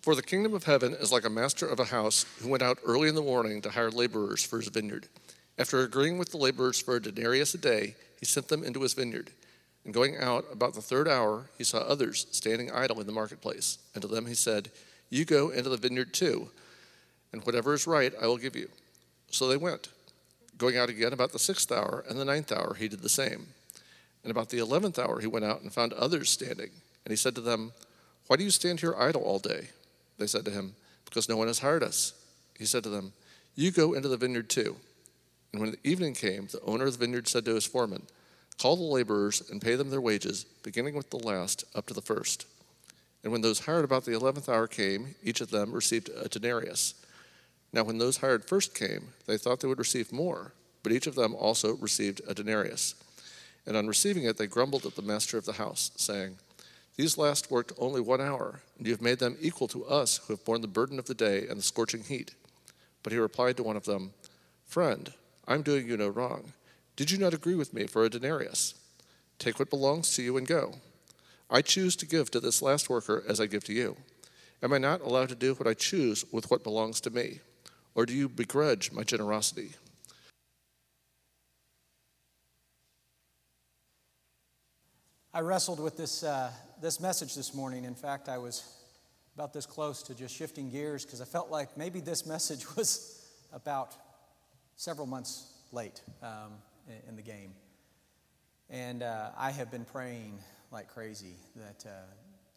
For the kingdom of heaven is like a master of a house who went out early in the morning to hire laborers for his vineyard. After agreeing with the laborers for a denarius a day, he sent them into his vineyard. And going out about the third hour, he saw others standing idle in the marketplace. And to them he said, You go into the vineyard too, and whatever is right I will give you. So they went. Going out again about the sixth hour and the ninth hour, he did the same. And about the eleventh hour, he went out and found others standing. And he said to them, Why do you stand here idle all day? They said to him, Because no one has hired us. He said to them, You go into the vineyard too. And when the evening came, the owner of the vineyard said to his foreman, Call the laborers and pay them their wages, beginning with the last up to the first. And when those hired about the eleventh hour came, each of them received a denarius. Now, when those hired first came, they thought they would receive more, but each of them also received a denarius. And on receiving it, they grumbled at the master of the house, saying, These last worked only one hour, and you have made them equal to us who have borne the burden of the day and the scorching heat. But he replied to one of them, Friend, I'm doing you no wrong. Did you not agree with me for a denarius? Take what belongs to you and go. I choose to give to this last worker as I give to you. Am I not allowed to do what I choose with what belongs to me? Or do you begrudge my generosity? I wrestled with this, uh, this message this morning. In fact, I was about this close to just shifting gears because I felt like maybe this message was about several months late um, in, the game. And uh, I have been praying like crazy that uh,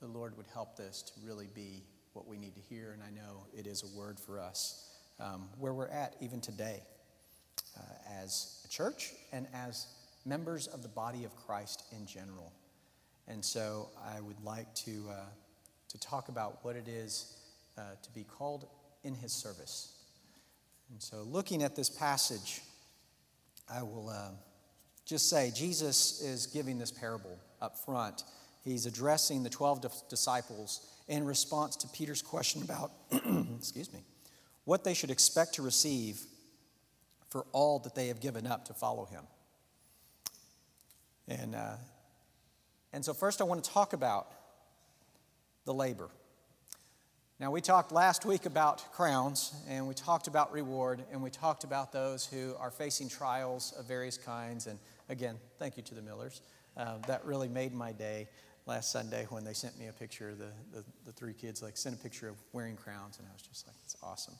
the Lord would help this to really be what we need to hear. And I know it is a word for us um, where we're at even today uh, as a church and as members of the body of Christ in general. And so I would like to, uh, to talk about what it is uh, to be called in his service. And so, looking at this passage, I will uh, just say Jesus is giving this parable up front. He's addressing the 12 disciples in response to Peter's question about, excuse me, what they should expect to receive for all that they have given up to follow him. And uh, and so, first, I want to talk about the labor. Now, we talked last week about crowns, and we talked about reward, and we talked about those who are facing trials of various kinds. And again, thank you to the Millers. Uh, that really made my day last Sunday when they sent me a picture of the, the, the three kids, like, sent a picture of wearing crowns, and I was just like, it's awesome.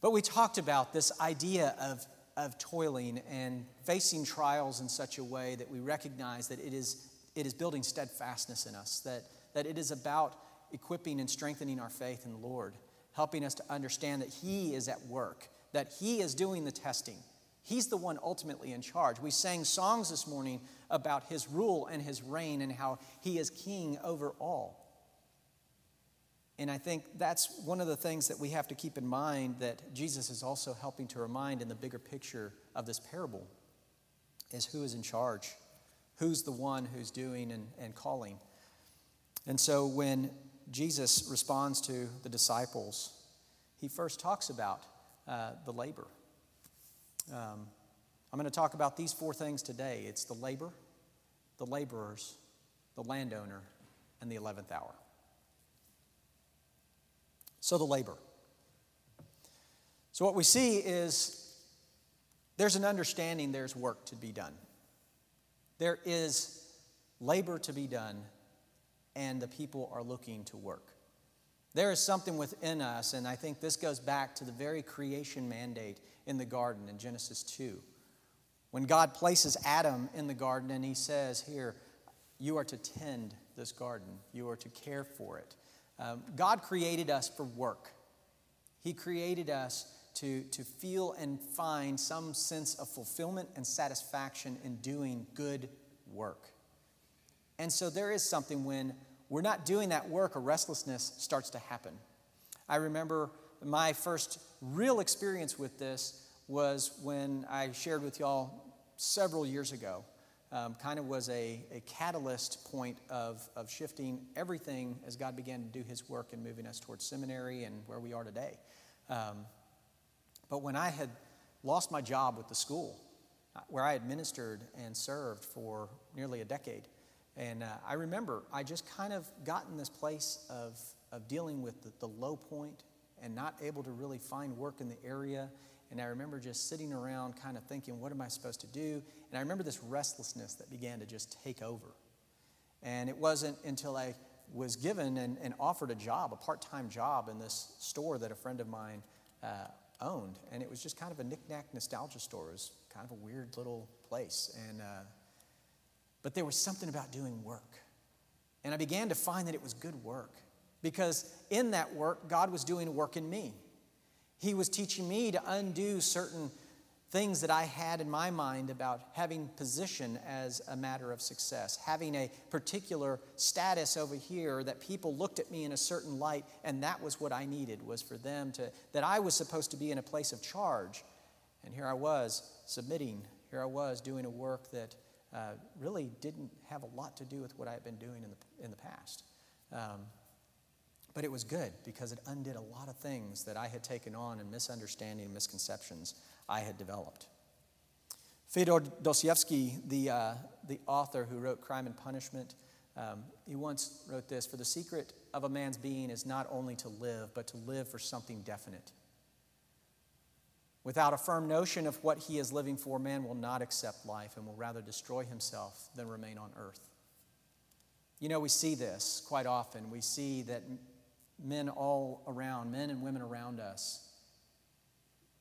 But we talked about this idea of, of toiling and facing trials in such a way that we recognize that it is it is building steadfastness in us, that, that it is about equipping and strengthening our faith in the Lord, helping us to understand that He is at work, that He is doing the testing. He's the one ultimately in charge. We sang songs this morning about His rule and His reign and how He is king over all. And I think that's one of the things that we have to keep in mind that Jesus is also helping to remind in the bigger picture of this parable is who is in charge who's the one who's doing and, and calling. And so when Jesus responds to the disciples, he first talks about uh, the labor. Um, I'm going to talk about these four things today it's the labor, the laborers, the landowner, and the 11th hour. So, the labor. So, what we see is there's an understanding there's work to be done. There is labor to be done, and the people are looking to work. There is something within us, and I think this goes back to the very creation mandate in the garden in Genesis 2. When God places Adam in the garden and he says, Here, you are to tend this garden, you are to care for it. Um, God created us for work, He created us to, to feel and find some sense of fulfillment and satisfaction in doing good work. And so there is something when we're not doing that work, a restlessness starts to happen. I remember my first real experience with this was when I shared with y'all several years ago. Um, kind of was a, a catalyst point of, of shifting everything as God began to do his work and moving us towards seminary and where we are today. Um, but when I had lost my job with the school, uh, where I had ministered and served for nearly a decade, and uh, I remember I just kind of got in this place of, of dealing with the, the low point and not able to really find work in the area. And I remember just sitting around kind of thinking, what am I supposed to do? And I remember this restlessness that began to just take over. And it wasn't until I was given and, and offered a job, a part time job in this store that a friend of mine uh, owned. And it was just kind of a knickknack nostalgia store. It was kind of a weird little place. And, uh, but there was something about doing work. And I began to find that it was good work because in that work, God was doing work in me. He was teaching me to undo certain things that I had in my mind about having position as a matter of success, having a particular status over here that people looked at me in a certain light, and that was what I needed, was for them to, that I was supposed to be in a place of charge. And here I was submitting, here I was doing a work that uh, really didn't have a lot to do with what I had been doing in the, in the past. Um, but it was good because it undid a lot of things that I had taken on and misunderstanding and misconceptions I had developed. Fyodor Dostoevsky, the, uh, the author who wrote Crime and Punishment, um, he once wrote this For the secret of a man's being is not only to live, but to live for something definite. Without a firm notion of what he is living for, man will not accept life and will rather destroy himself than remain on earth. You know, we see this quite often. We see that men all around, men and women around us,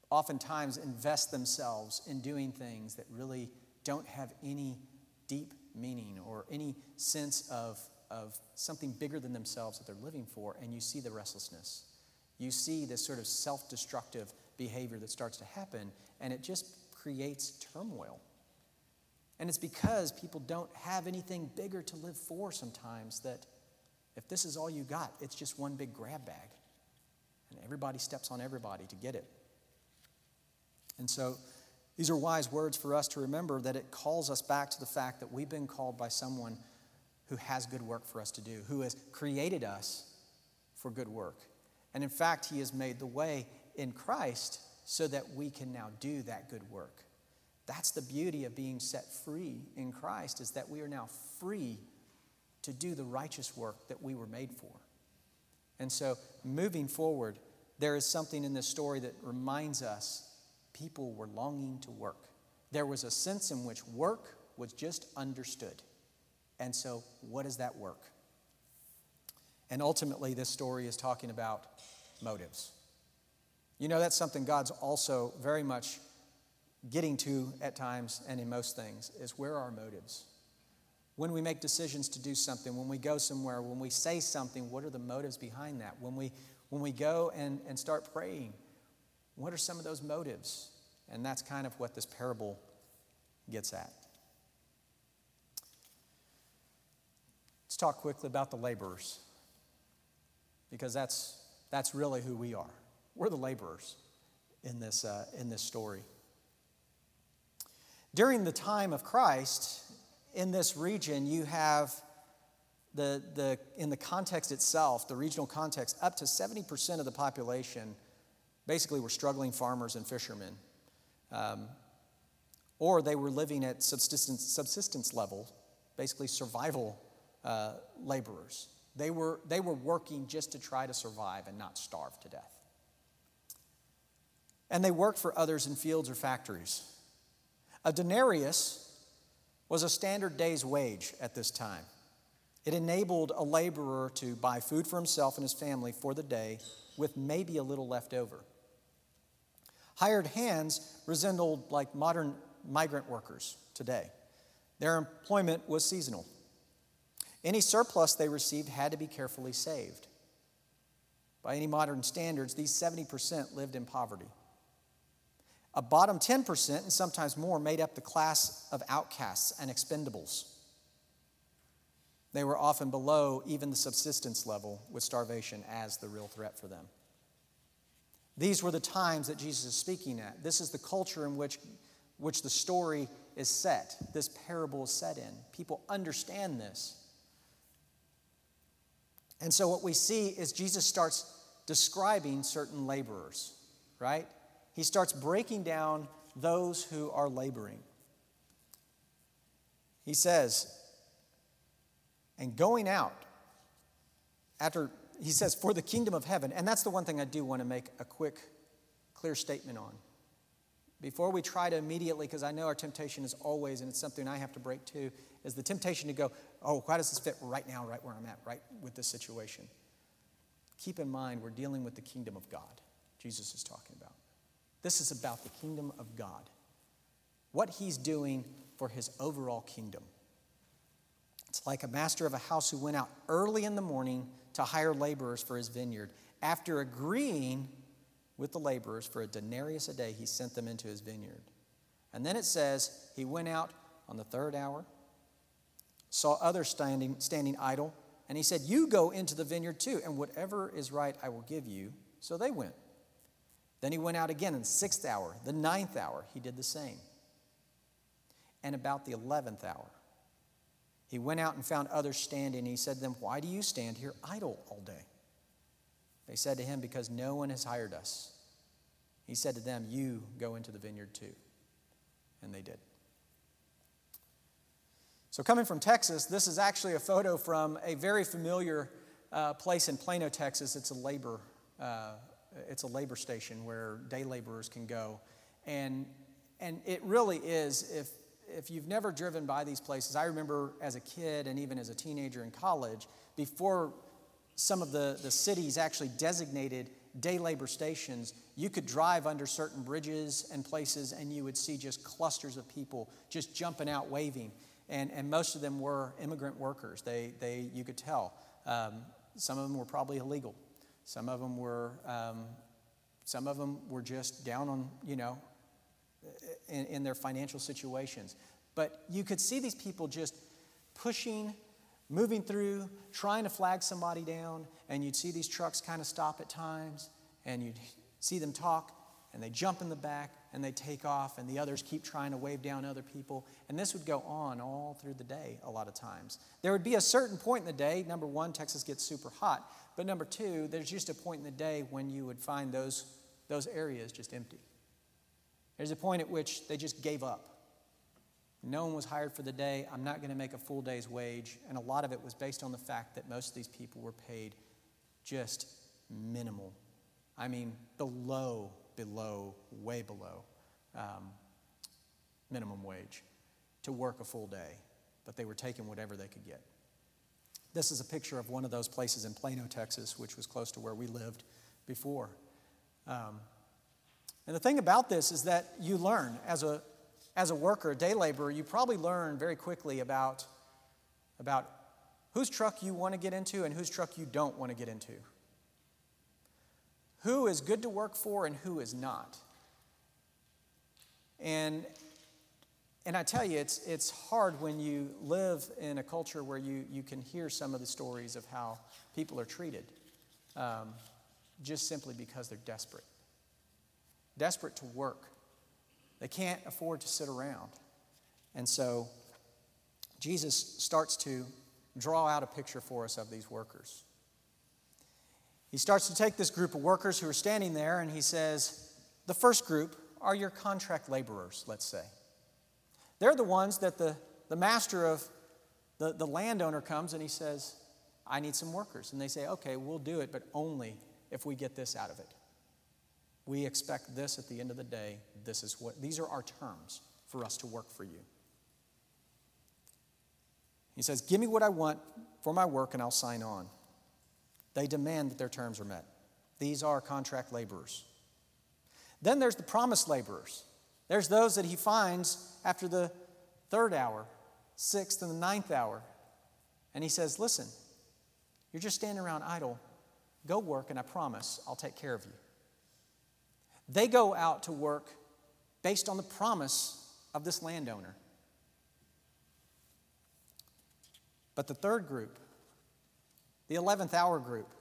oftentimes invest themselves in doing things that really don't have any deep meaning or any sense of, of something bigger than themselves that they're living for, and you see the restlessness. You see this sort of self destructive behavior that starts to happen, and it just creates turmoil. And it's because people don't have anything bigger to live for sometimes that if this is all you got, it's just one big grab bag. And everybody steps on everybody to get it. And so these are wise words for us to remember that it calls us back to the fact that we've been called by someone who has good work for us to do, who has created us for good work. And in fact, He has made the way in Christ so that we can now do that good work. That's the beauty of being set free in Christ is that we are now free to do the righteous work that we were made for. And so, moving forward, there is something in this story that reminds us people were longing to work. There was a sense in which work was just understood. And so, what is that work? And ultimately, this story is talking about motives. You know, that's something God's also very much getting to at times and in most things is where are our motives? When we make decisions to do something, when we go somewhere, when we say something, what are the motives behind that? When we, when we go and, and start praying, what are some of those motives? And that's kind of what this parable gets at. Let's talk quickly about the laborers, because that's, that's really who we are. We're the laborers in this, uh, in this story. During the time of Christ, in this region, you have the, the, in the context itself, the regional context, up to 70% of the population basically were struggling farmers and fishermen. Um, or they were living at subsistence, subsistence level, basically survival uh, laborers. They were, they were working just to try to survive and not starve to death. And they worked for others in fields or factories. A denarius was a standard day's wage at this time. It enabled a laborer to buy food for himself and his family for the day with maybe a little left over. Hired hands resembled like modern migrant workers today. Their employment was seasonal. Any surplus they received had to be carefully saved. By any modern standards, these 70% lived in poverty. A bottom 10%, and sometimes more, made up the class of outcasts and expendables. They were often below even the subsistence level, with starvation as the real threat for them. These were the times that Jesus is speaking at. This is the culture in which, which the story is set, this parable is set in. People understand this. And so, what we see is Jesus starts describing certain laborers, right? He starts breaking down those who are laboring. He says, and going out, after he says, For the kingdom of heaven. And that's the one thing I do want to make a quick, clear statement on. Before we try to immediately, because I know our temptation is always, and it's something I have to break too, is the temptation to go, oh, why does this fit right now, right where I'm at, right with this situation? Keep in mind, we're dealing with the kingdom of God, Jesus is talking about. This is about the kingdom of God, what he's doing for his overall kingdom. It's like a master of a house who went out early in the morning to hire laborers for his vineyard. After agreeing with the laborers for a denarius a day, he sent them into his vineyard. And then it says, he went out on the third hour, saw others standing, standing idle, and he said, You go into the vineyard too, and whatever is right I will give you. So they went. Then he went out again in the sixth hour, the ninth hour, he did the same. And about the eleventh hour, he went out and found others standing. He said to them, Why do you stand here idle all day? They said to him, Because no one has hired us. He said to them, You go into the vineyard too. And they did. So, coming from Texas, this is actually a photo from a very familiar uh, place in Plano, Texas. It's a labor, uh, it's a labor station where day laborers can go, and and it really is. If if you've never driven by these places, I remember as a kid and even as a teenager in college, before some of the, the cities actually designated day labor stations, you could drive under certain bridges and places and you would see just clusters of people just jumping out waving. And, and most of them were immigrant workers. They, they, you could tell. Um, some of them were probably illegal. Some of them were, um, some of them were just down on, you know, in, in their financial situations. But you could see these people just pushing, moving through, trying to flag somebody down, and you'd see these trucks kind of stop at times, and you'd see them talk, and they jump in the back, and they take off, and the others keep trying to wave down other people. And this would go on all through the day a lot of times. There would be a certain point in the day, number one, Texas gets super hot, but number two, there's just a point in the day when you would find those, those areas just empty. There's a point at which they just gave up. No one was hired for the day. I'm not going to make a full day's wage. And a lot of it was based on the fact that most of these people were paid just minimal. I mean, below, below, way below um, minimum wage to work a full day. But they were taking whatever they could get. This is a picture of one of those places in Plano, Texas, which was close to where we lived before. Um, and the thing about this is that you learn as a, as a worker, a day laborer, you probably learn very quickly about, about whose truck you want to get into and whose truck you don't want to get into. Who is good to work for and who is not. And, and I tell you, it's, it's hard when you live in a culture where you, you can hear some of the stories of how people are treated um, just simply because they're desperate desperate to work. They can't afford to sit around. And so Jesus starts to draw out a picture for us of these workers. He starts to take this group of workers who are standing there and he says, The first group are your contract laborers, let's say. They're the ones that the, the master of the, the landowner comes and he says, I need some workers. And they say, Okay, we'll do it, but only if we get this out of it. We expect this at the end of the day. This is what these are our terms for us to work for you. He says, Give me what I want for my work and I'll sign on. They demand that their terms are met. These are contract laborers. Then there's the promised laborers. There's those that he finds after the third hour, sixth, and the ninth hour. And he says, Listen, you're just standing around idle. Go work, and I promise I'll take care of you. They go out to work based on the promise of this landowner. But the third group, the 11th hour group,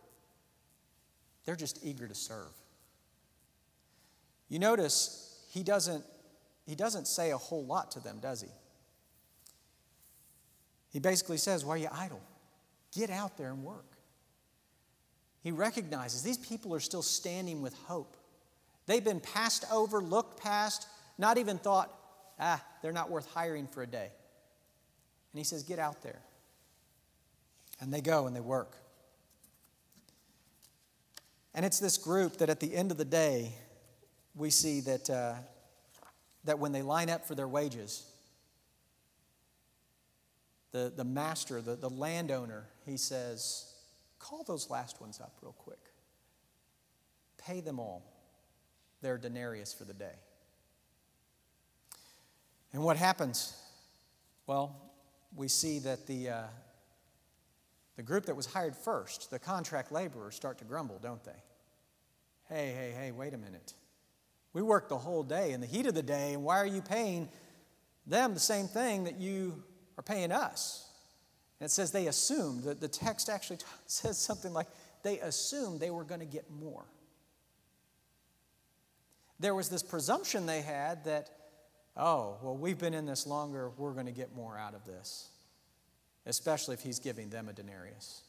they're just eager to serve. You notice he doesn't, he doesn't say a whole lot to them, does he? He basically says, Why are you idle? Get out there and work. He recognizes these people are still standing with hope. They've been passed over, looked past, not even thought, ah, they're not worth hiring for a day. And he says, get out there. And they go and they work. And it's this group that at the end of the day, we see that, uh, that when they line up for their wages, the, the master, the, the landowner, he says, Call those last ones up real quick. Pay them all their denarius for the day. And what happens? Well, we see that the, uh, the group that was hired first, the contract laborers, start to grumble, don't they? Hey, hey, hey, wait a minute. We worked the whole day in the heat of the day, and why are you paying them the same thing that you are paying us? And it says they assumed, that the text actually says something like they assumed they were going to get more. There was this presumption they had that, oh, well, we've been in this longer, we're going to get more out of this, especially if he's giving them a denarius.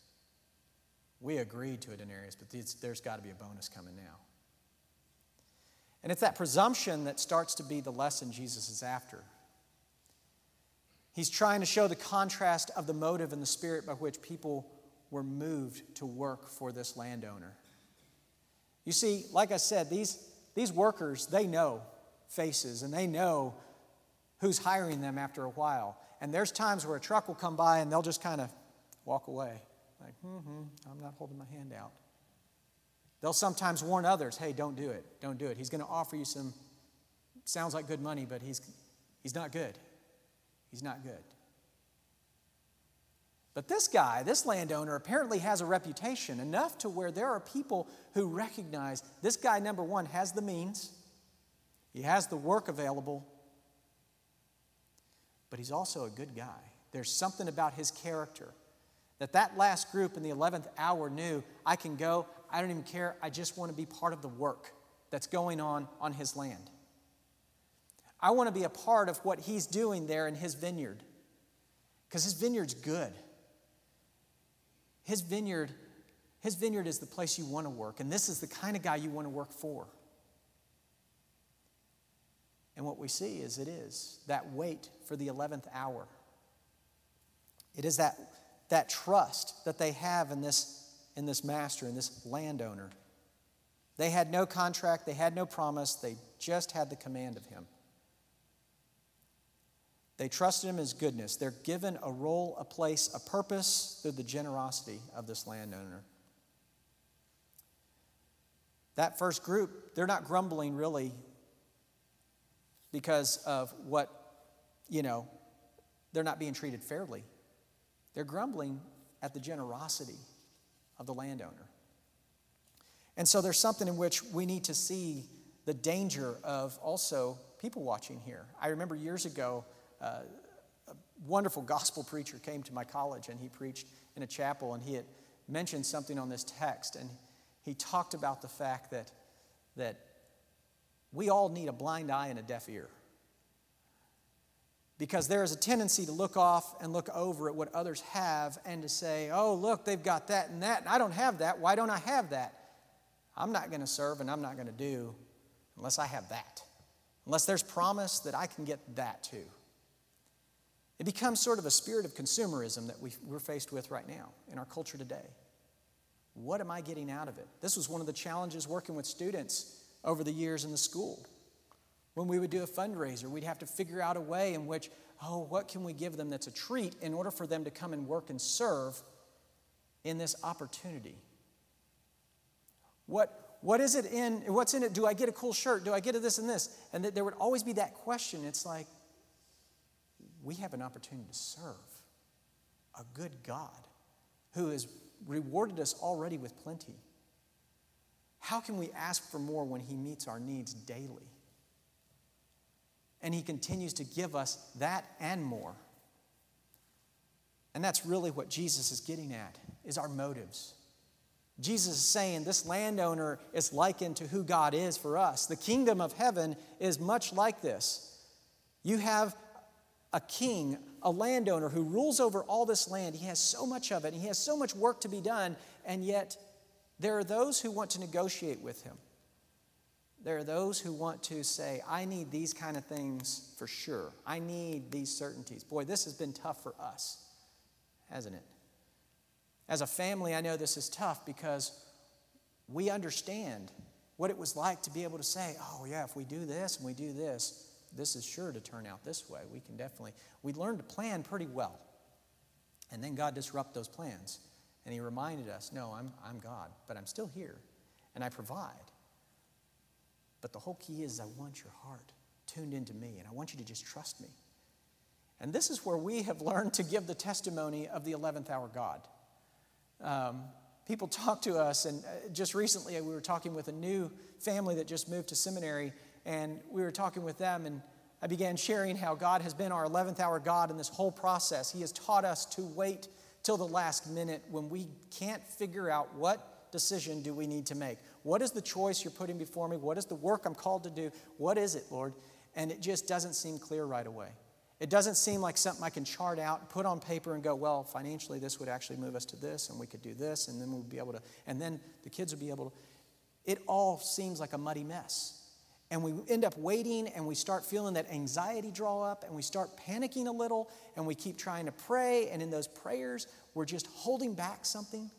We agreed to a denarius, but there's got to be a bonus coming now. And it's that presumption that starts to be the lesson Jesus is after. He's trying to show the contrast of the motive and the spirit by which people were moved to work for this landowner. You see, like I said, these, these workers, they know faces and they know who's hiring them after a while. And there's times where a truck will come by and they'll just kind of walk away. Like, mm-hmm, I'm not holding my hand out. They'll sometimes warn others, hey, don't do it. Don't do it. He's going to offer you some, sounds like good money, but he's, he's not good. He's not good. But this guy, this landowner, apparently has a reputation enough to where there are people who recognize this guy, number one, has the means, he has the work available, but he's also a good guy. There's something about his character that that last group in the 11th hour knew I can go, I don't even care, I just want to be part of the work that's going on on his land. I want to be a part of what he's doing there in his vineyard because his vineyard's good. His vineyard, his vineyard is the place you want to work, and this is the kind of guy you want to work for. And what we see is it is that wait for the 11th hour. It is that, that trust that they have in this, in this master, in this landowner. They had no contract, they had no promise, they just had the command of him. They trusted him in his goodness. They're given a role, a place, a purpose through the generosity of this landowner. That first group, they're not grumbling really because of what, you know, they're not being treated fairly. They're grumbling at the generosity of the landowner. And so there's something in which we need to see the danger of also people watching here. I remember years ago, a wonderful gospel preacher came to my college and he preached in a chapel and he had mentioned something on this text and he talked about the fact that, that we all need a blind eye and a deaf ear. Because there is a tendency to look off and look over at what others have and to say, oh, look, they've got that and that, and I don't have that. Why don't I have that? I'm not going to serve and I'm not going to do unless I have that. Unless there's promise that I can get that too. It becomes sort of a spirit of consumerism that we, are faced with right now in our culture today. What am I getting out of it? This was one of the challenges working with students over the years in the school. When we would do a fundraiser, we'd have to figure out a way in which, oh, what can we give them that's a treat in order for them to come and work and serve in this opportunity? What, what is it in, what's in it? Do I get a cool shirt? Do I get a this and this? And there would always be that question. It's like, we have an opportunity to serve a good God who has rewarded us already with plenty. How can we ask for more when He meets our needs daily? And He continues to give us that and more. And that's really what Jesus is getting at is our motives. Jesus is saying this landowner is likened to who God is for us. The kingdom of heaven is much like this. You have a king, a landowner who rules over all this land. He has so much of it, he has so much work to be done, and yet there are those who want to negotiate with him. There are those who want to say, I need these kind of things for sure. I need these certainties. Boy, this has been tough for us, hasn't it? As a family, I know this is tough because we understand what it was like to be able to say, oh, yeah, if we do this and we do this, this is sure to turn out this way. We can definitely, we learned to plan pretty well. And then God disrupted those plans. And He reminded us, no, I'm, I'm God, but I'm still here and I provide. But the whole key is I want your heart tuned into me and I want you to just trust me. And this is where we have learned to give the testimony of the 11th hour God. Um, people talk to us, and uh, just recently we were talking with a new family that just moved to seminary, and we were talking with them, and I began sharing how God has been our 11th hour God in this whole process. He has taught us to wait till the last minute when we can't figure out what decision do we need to make. What is the choice you're putting before me? What is the work I'm called to do? What is it, Lord? And it just doesn't seem clear right away. It doesn't seem like something I can chart out, put on paper, and go, well, financially, this would actually move us to this, and we could do this, and then we'd be able to, and then the kids would be able to. It all seems like a muddy mess. And we end up waiting, and we start feeling that anxiety draw up, and we start panicking a little, and we keep trying to pray, and in those prayers, we're just holding back something.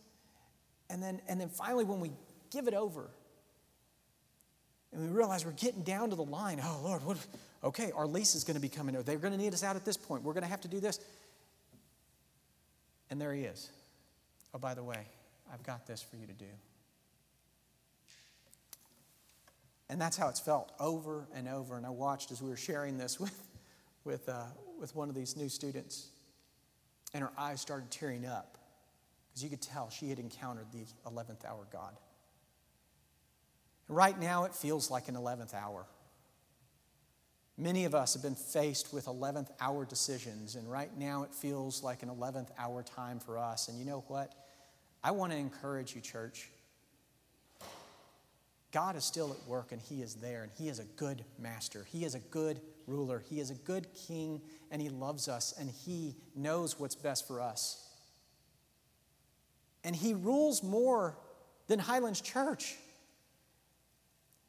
And then, and then finally, when we give it over, and we realize we're getting down to the line, oh, Lord, what, okay, our lease is going to be coming. They're going to need us out at this point. We're going to have to do this. And there he is. Oh, by the way, I've got this for you to do. And that's how it's felt over and over. And I watched as we were sharing this with, with, uh, with one of these new students, and her eyes started tearing up because you could tell she had encountered the 11th hour God. Right now, it feels like an 11th hour. Many of us have been faced with 11th hour decisions, and right now it feels like an 11th hour time for us. And you know what? I want to encourage you, church. God is still at work, and He is there, and He is a good master. He is a good ruler. He is a good king, and He loves us, and He knows what's best for us. And He rules more than Highlands Church.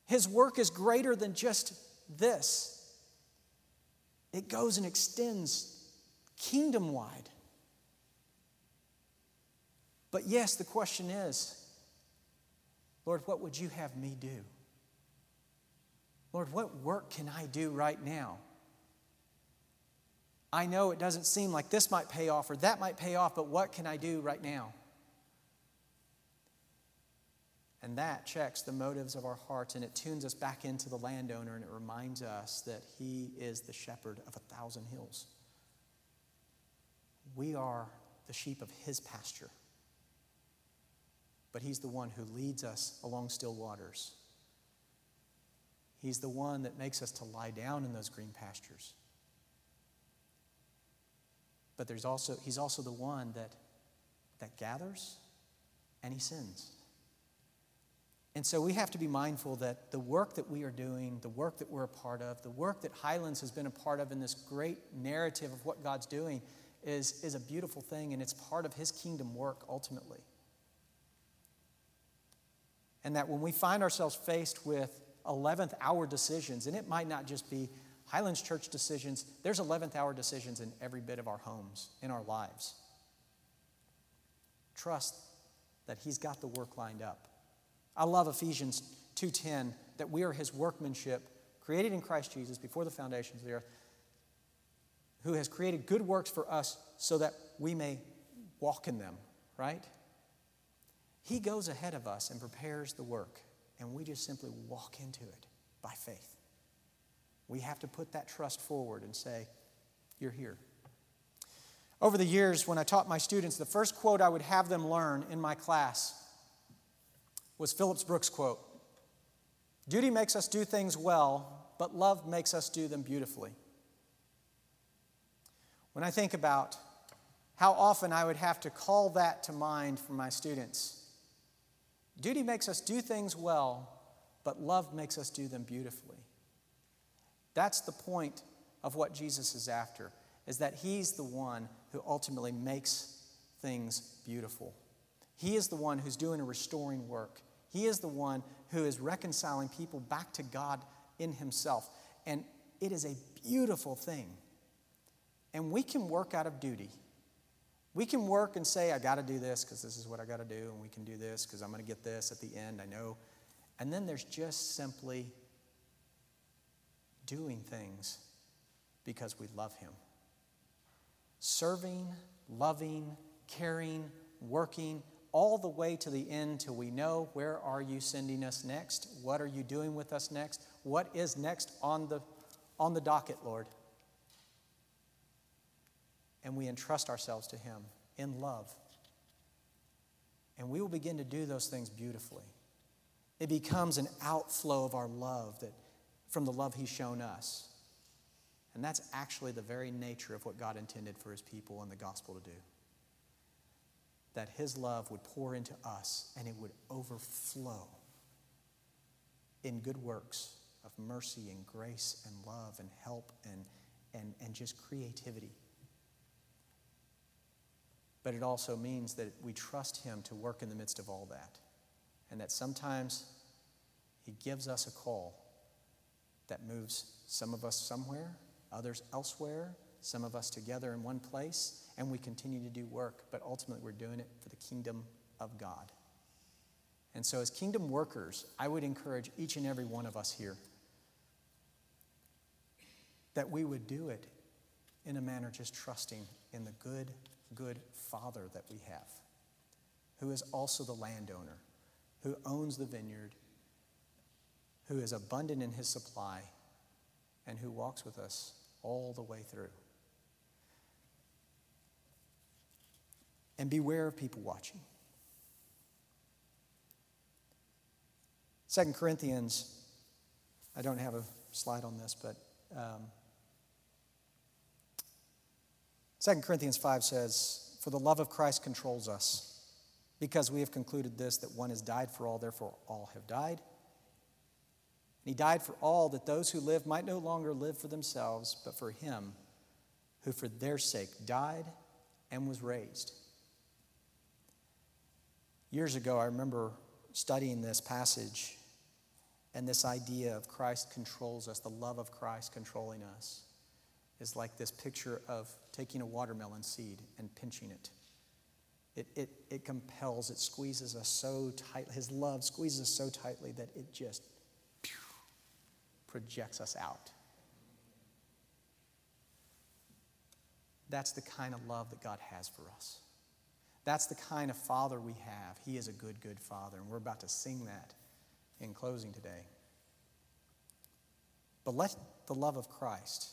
His work is greater than just this it goes and extends kingdom wide. But yes, the question is Lord, what would you have me do? Lord, what work can I do right now? I know it doesn't seem like this might pay off or that might pay off, but what can I do right now? And that checks the motives of our hearts and it tunes us back into the landowner and it reminds us that he is the shepherd of a thousand hills. We are the sheep of his pasture. But he's the one who leads us along still waters. He's the one that makes us to lie down in those green pastures. But there's also, he's also the one that, that gathers and he sends. And so we have to be mindful that the work that we are doing, the work that we're a part of, the work that Highlands has been a part of in this great narrative of what God's doing is, is a beautiful thing, and it's part of His kingdom work ultimately. And that when we find ourselves faced with 11th hour decisions, and it might not just be Highlands Church decisions, there's 11th hour decisions in every bit of our homes, in our lives. Trust that He's got the work lined up. I love Ephesians 2:10 that we are his workmanship created in Christ Jesus before the foundations of the earth who has created good works for us so that we may walk in them, right? He goes ahead of us and prepares the work and we just simply walk into it by faith. We have to put that trust forward and say, You're here. Over the years, when I taught my students, the first quote I would have them learn in my class was Phillips Brooks' quote Duty makes us do things well, but love makes us do them beautifully. When I think about how often I would have to call that to mind for my students, duty makes us do things well, but love makes us do them beautifully. That's the point of what Jesus is after, is that he's the one who ultimately makes things beautiful. He is the one who's doing a restoring work. He is the one who is reconciling people back to God in Himself. And it is a beautiful thing. And we can work out of duty. We can work and say, I got to do this because this is what I got to do, and we can do this because I'm going to get this at the end, I know. And then there's just simply doing things because we love Him. Serving, loving, caring, working, all the way to the end till we know where are you sending us next? What are you doing with us next? What is next on the, on the docket, Lord? And we entrust ourselves to Him in love. And we will begin to do those things beautifully. It becomes an outflow of our love that, from the love He's shown us. And that's actually the very nature of what God intended for His people in the gospel to do that His love would pour into us and it would overflow in good works of mercy and grace and love and help and, and, and just creativity. But it also means that we trust Him to work in the midst of all that. And that sometimes He gives us a call that moves some of us somewhere, others elsewhere, some of us together in one place, and we continue to do work, but ultimately we're doing it for the kingdom of God. And so, as kingdom workers, I would encourage each and every one of us here that we would do it in a manner just trusting in the good, good Father that we have, who is also the landowner, who owns the vineyard, who is abundant in his supply, and who walks with us all the way through. And beware of people watching. Second Corinthians, I don't have a slide on this, but um, 2 Corinthians 5 says, For the love of Christ controls us, because we have concluded this, that one has died for all, therefore all have died. And he died for all, that those who live might no longer live for themselves, but for him who for their sake died and was raised. Years ago, I remember studying this passage and this idea of Christ controls us, the love of Christ controlling us, is like this picture of taking a watermelon seed and pinching it. It, it, it compels, it squeezes us so tight. His love squeezes us so tightly that it just pew, projects us out. That's the kind of love that God has for us. That's the kind of father we have. He is a good, good father. And we're about to sing that in closing today. But let the love of Christ,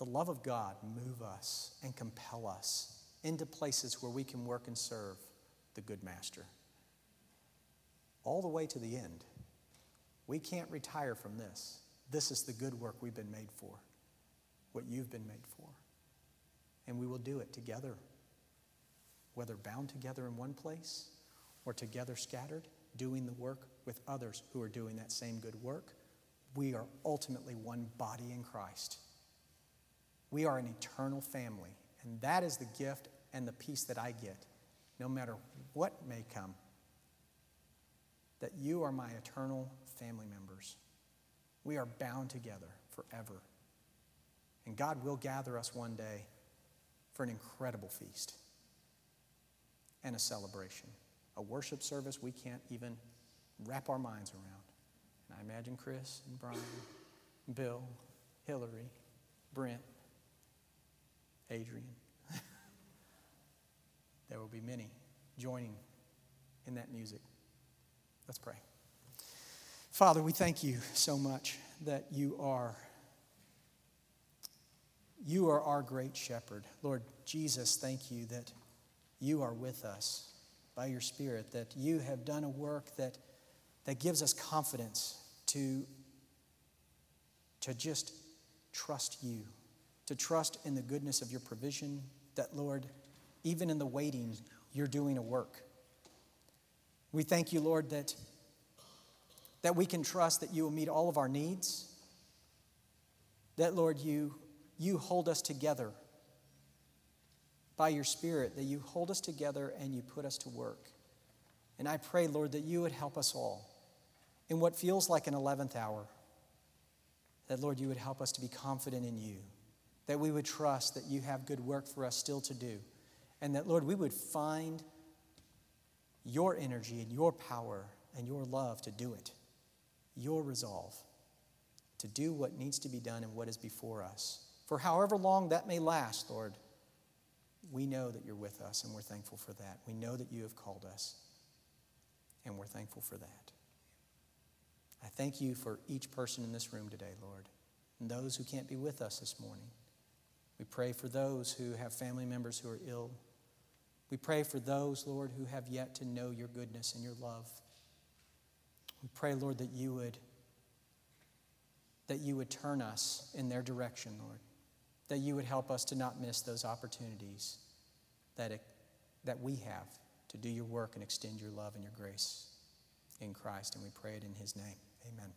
the love of God, move us and compel us into places where we can work and serve the good master. All the way to the end. We can't retire from this. This is the good work we've been made for, what you've been made for. And we will do it together whether bound together in one place or together scattered, doing the work with others who are doing that same good work, we are ultimately one body in Christ. We are an eternal family, and that is the gift and the peace that I get, no matter what may come. That you are my eternal family members. We are bound together forever. And God will gather us one day for an incredible feast and a celebration. A worship service we can't even wrap our minds around. And I imagine Chris and Brian, Bill, Hillary, Brent, Adrian. there will be many joining in that music. Let's pray. Father, we thank you so much that you are you are our great shepherd. Lord Jesus, thank you that you are with us by your Spirit, that you have done a work that, that gives us confidence to, to just trust you, to trust in the goodness of your provision, that, Lord, even in the waiting, you're doing a work. We thank you, Lord, that, that we can trust that you will meet all of our needs, that, Lord, you, you hold us together by your Spirit that you hold us together and you put us to work. And I pray, Lord, that you would help us all in what feels like an 11th hour. That, Lord, you would help us to be confident in you, that we would trust that you have good work for us still to do, And that, Lord, we would find your energy and your power and your love to do it, your resolve to do what needs to be done and what is before us. For however long that may last, Lord, we know that you're with us and we're thankful for that. We know that you have called us and we're thankful for that. I thank you for each person in this room today, Lord, and those who can't be with us this morning. We pray for those who have family members who are ill. We pray for those, Lord, who have yet to know your goodness and your love. We pray, Lord, that you would that you would turn us in their direction, Lord. That you would help us to not miss those opportunities that, it, that we have to do your work and extend your love and your grace in Christ. And we pray it in his name. Amen.